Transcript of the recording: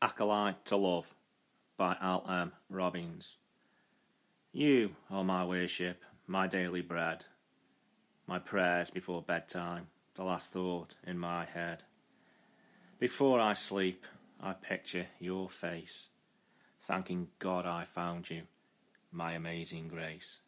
Acolyte to Love by Al M. Robbins. You are my worship, my daily bread, my prayers before bedtime, the last thought in my head. Before I sleep, I picture your face, thanking God I found you, my amazing grace.